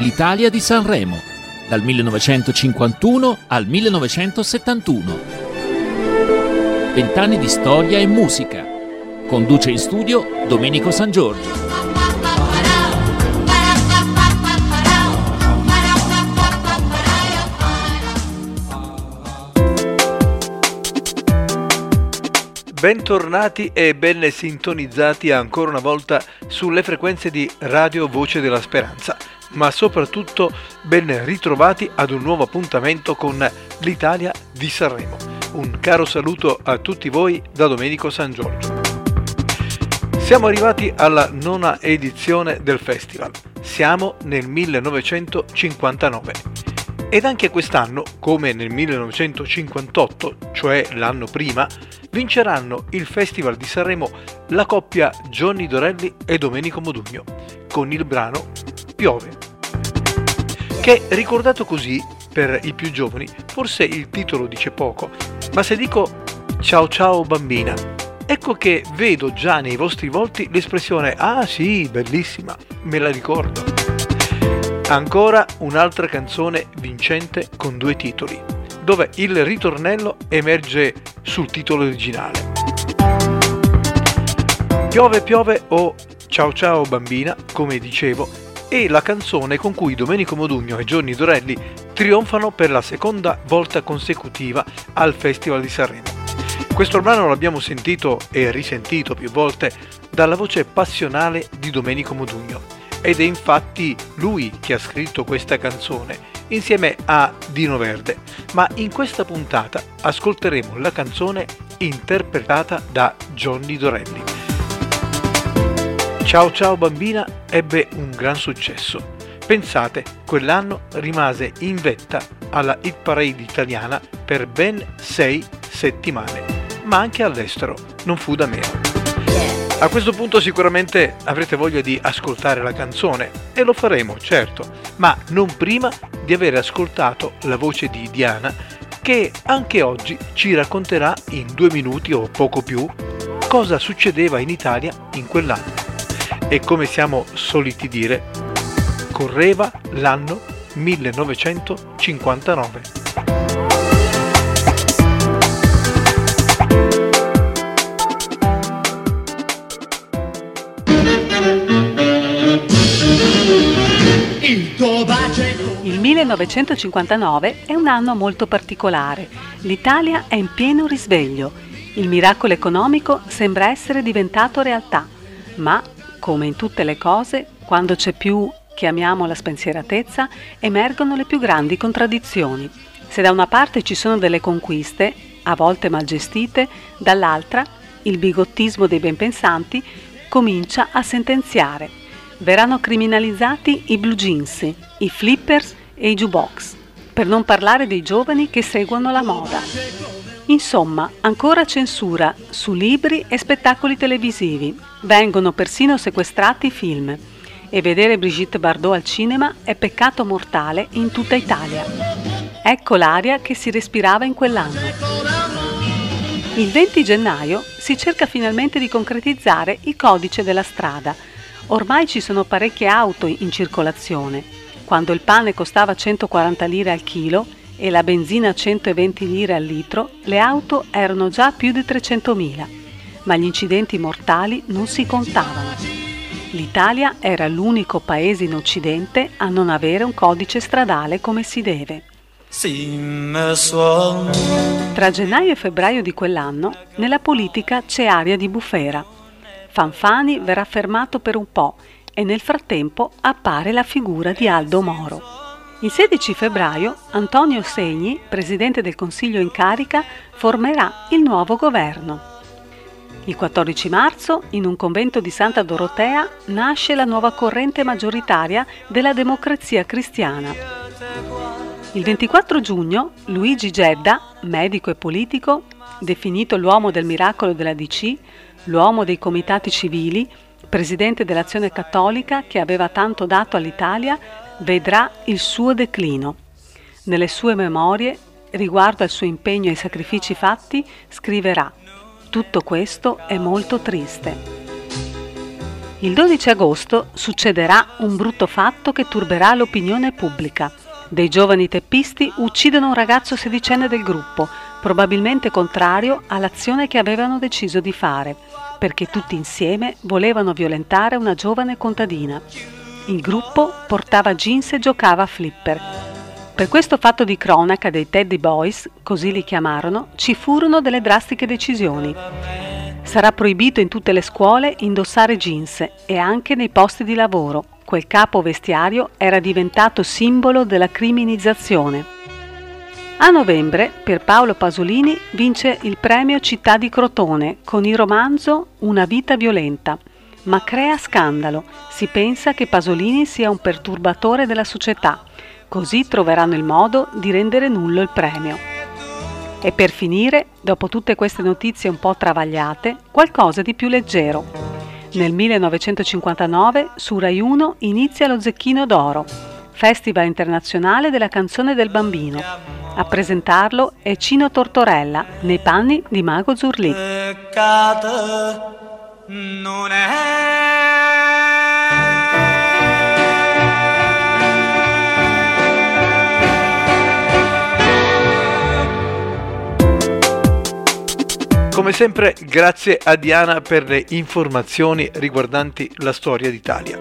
l'Italia di Sanremo, dal 1951 al 1971. Vent'anni di storia e musica. Conduce in studio Domenico San Giorgio. Bentornati e ben sintonizzati ancora una volta sulle frequenze di Radio Voce della Speranza, ma soprattutto ben ritrovati ad un nuovo appuntamento con l'Italia di Sanremo. Un caro saluto a tutti voi da Domenico San Giorgio. Siamo arrivati alla nona edizione del festival. Siamo nel 1959 ed anche quest'anno, come nel 1958, cioè l'anno prima, vinceranno il Festival di Sanremo la coppia Johnny Dorelli e Domenico Modugno, con il brano Piove. Che ricordato così, per i più giovani, forse il titolo dice poco, ma se dico ciao ciao bambina, ecco che vedo già nei vostri volti l'espressione ah sì, bellissima, me la ricordo. Ancora un'altra canzone vincente con due titoli, dove il ritornello emerge sul titolo originale. Piove piove o Ciao ciao bambina, come dicevo, è la canzone con cui Domenico Modugno e Giorni Dorelli trionfano per la seconda volta consecutiva al Festival di Sanremo. Questo brano l'abbiamo sentito e risentito più volte dalla voce passionale di Domenico Modugno ed è infatti lui che ha scritto questa canzone insieme a Dino Verde, ma in questa puntata ascolteremo la canzone interpretata da Johnny Dorelli. Ciao ciao bambina ebbe un gran successo. Pensate, quell'anno rimase in vetta alla hit parade italiana per ben sei settimane, ma anche all'estero non fu da meno. A questo punto sicuramente avrete voglia di ascoltare la canzone e lo faremo, certo, ma non prima di aver ascoltato la voce di Diana che anche oggi ci racconterà in due minuti o poco più cosa succedeva in Italia in quell'anno. E come siamo soliti dire, correva l'anno 1959. Il 1959 è un anno molto particolare. L'Italia è in pieno risveglio. Il miracolo economico sembra essere diventato realtà, ma, come in tutte le cose, quando c'è più, chiamiamola spensieratezza, emergono le più grandi contraddizioni. Se da una parte ci sono delle conquiste, a volte mal gestite, dall'altra il bigottismo dei benpensanti comincia a sentenziare verranno criminalizzati i blue jeans, i flippers e i jukebox, per non parlare dei giovani che seguono la moda. Insomma, ancora censura su libri e spettacoli televisivi. Vengono persino sequestrati i film. E vedere Brigitte Bardot al cinema è peccato mortale in tutta Italia. Ecco l'aria che si respirava in quell'anno. Il 20 gennaio si cerca finalmente di concretizzare il codice della strada, Ormai ci sono parecchie auto in circolazione. Quando il pane costava 140 lire al chilo e la benzina 120 lire al litro, le auto erano già più di 300.000, ma gli incidenti mortali non si contavano. L'Italia era l'unico paese in Occidente a non avere un codice stradale come si deve. Tra gennaio e febbraio di quell'anno, nella politica c'è aria di bufera Fanfani verrà fermato per un po' e nel frattempo appare la figura di Aldo Moro. Il 16 febbraio Antonio Segni, presidente del Consiglio in carica, formerà il nuovo governo. Il 14 marzo, in un convento di Santa Dorotea, nasce la nuova corrente maggioritaria della democrazia cristiana. Il 24 giugno, Luigi Gedda, medico e politico, definito l'uomo del miracolo della DC, l'uomo dei comitati civili, presidente dell'Azione Cattolica che aveva tanto dato all'Italia, vedrà il suo declino. Nelle sue memorie, riguardo al suo impegno e ai sacrifici fatti, scriverà Tutto questo è molto triste. Il 12 agosto succederà un brutto fatto che turberà l'opinione pubblica. Dei giovani teppisti uccidono un ragazzo sedicenne del gruppo, probabilmente contrario all'azione che avevano deciso di fare, perché tutti insieme volevano violentare una giovane contadina. Il gruppo portava jeans e giocava a flipper. Per questo fatto di cronaca dei Teddy Boys, così li chiamarono, ci furono delle drastiche decisioni. Sarà proibito in tutte le scuole indossare jeans e anche nei posti di lavoro. Quel capo vestiario era diventato simbolo della criminizzazione. A novembre Pierpaolo Pasolini vince il premio Città di Crotone con il romanzo Una vita violenta, ma crea scandalo. Si pensa che Pasolini sia un perturbatore della società, così troveranno il modo di rendere nullo il premio. E per finire, dopo tutte queste notizie un po' travagliate, qualcosa di più leggero. Nel 1959 su Rai 1 inizia lo Zecchino d'Oro, Festival internazionale della canzone del bambino. A presentarlo è Cino Tortorella, nei panni di Mago Zurlì. Peccato non è Come sempre grazie a Diana per le informazioni riguardanti la storia d'Italia.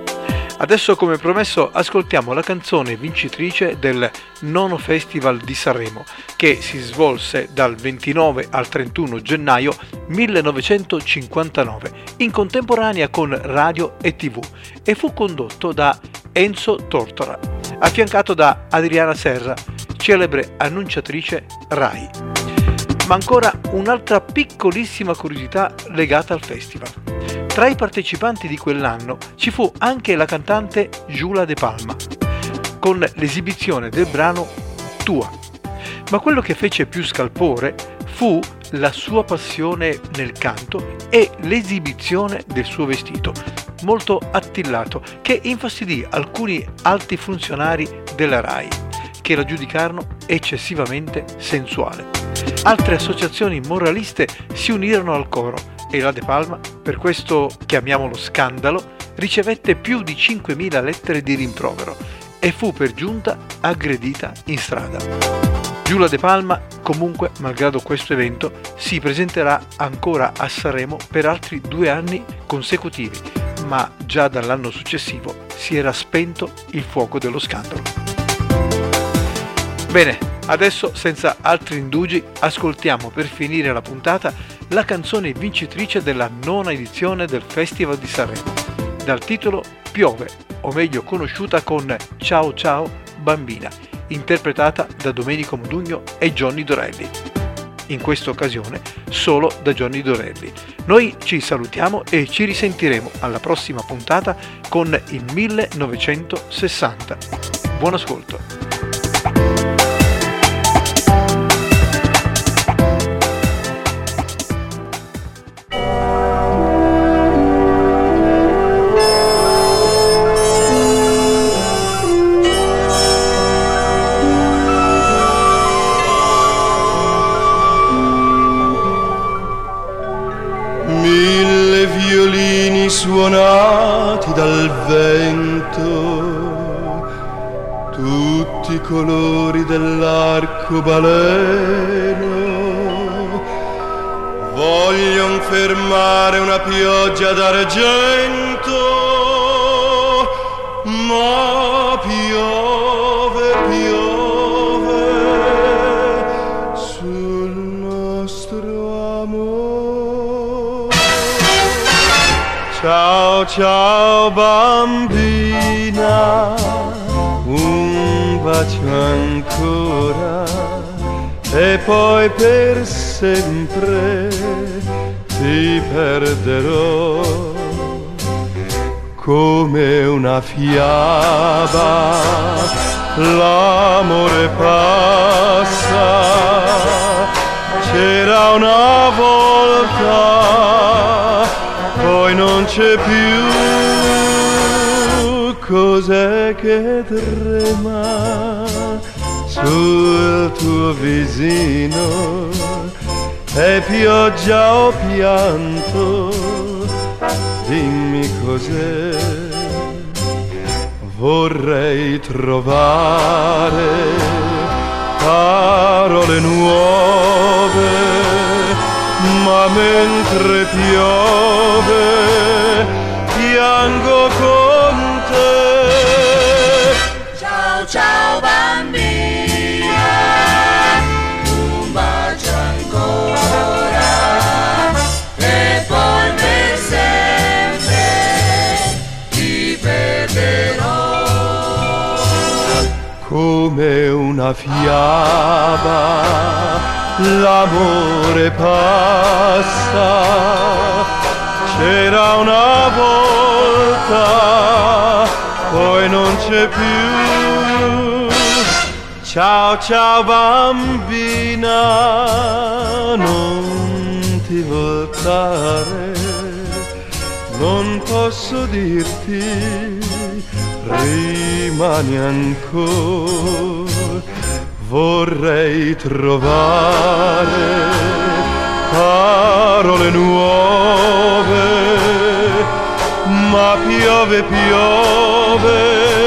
Adesso come promesso ascoltiamo la canzone vincitrice del nono Festival di Sanremo che si svolse dal 29 al 31 gennaio 1959 in contemporanea con radio e tv e fu condotto da Enzo Tortora affiancato da Adriana Serra, celebre annunciatrice RAI ma ancora un'altra piccolissima curiosità legata al festival. Tra i partecipanti di quell'anno ci fu anche la cantante Giula De Palma, con l'esibizione del brano Tua. Ma quello che fece più scalpore fu la sua passione nel canto e l'esibizione del suo vestito, molto attillato, che infastidì alcuni alti funzionari della RAI, che la giudicarono eccessivamente sensuale. Altre associazioni moraliste si unirono al coro e la De Palma, per questo chiamiamolo scandalo, ricevette più di 5.000 lettere di rimprovero e fu per giunta aggredita in strada. Giulia De Palma, comunque, malgrado questo evento, si presenterà ancora a Sanremo per altri due anni consecutivi, ma già dall'anno successivo si era spento il fuoco dello scandalo. Bene, Adesso, senza altri indugi, ascoltiamo per finire la puntata la canzone vincitrice della nona edizione del Festival di Sanremo, dal titolo Piove, o meglio conosciuta con Ciao Ciao Bambina, interpretata da Domenico Modugno e Johnny Dorelli. In questa occasione solo da Johnny Dorelli. Noi ci salutiamo e ci risentiremo alla prossima puntata con il 1960. Buon ascolto! Vento, tutti i colori dell'arcobaleno, vogliono fermare una pioggia d'argento, ma piove, Ciao ciao bambina, un bacio ancora e poi per sempre ti perderò come una fiaba. L'amore passa, c'era una volta poi non c'è più. Cos'è che trema sul tuo visino? È pioggia o pianto? Dimmi cos'è. Vorrei trovare parole nuove, ma mentre piove fiaba l'amore passa. C'era una volta poi non c'è più. Ciao ciao bambina non ti voltare. Non posso dirti rimani ancora vorrei trovare parole nuove ma piove piove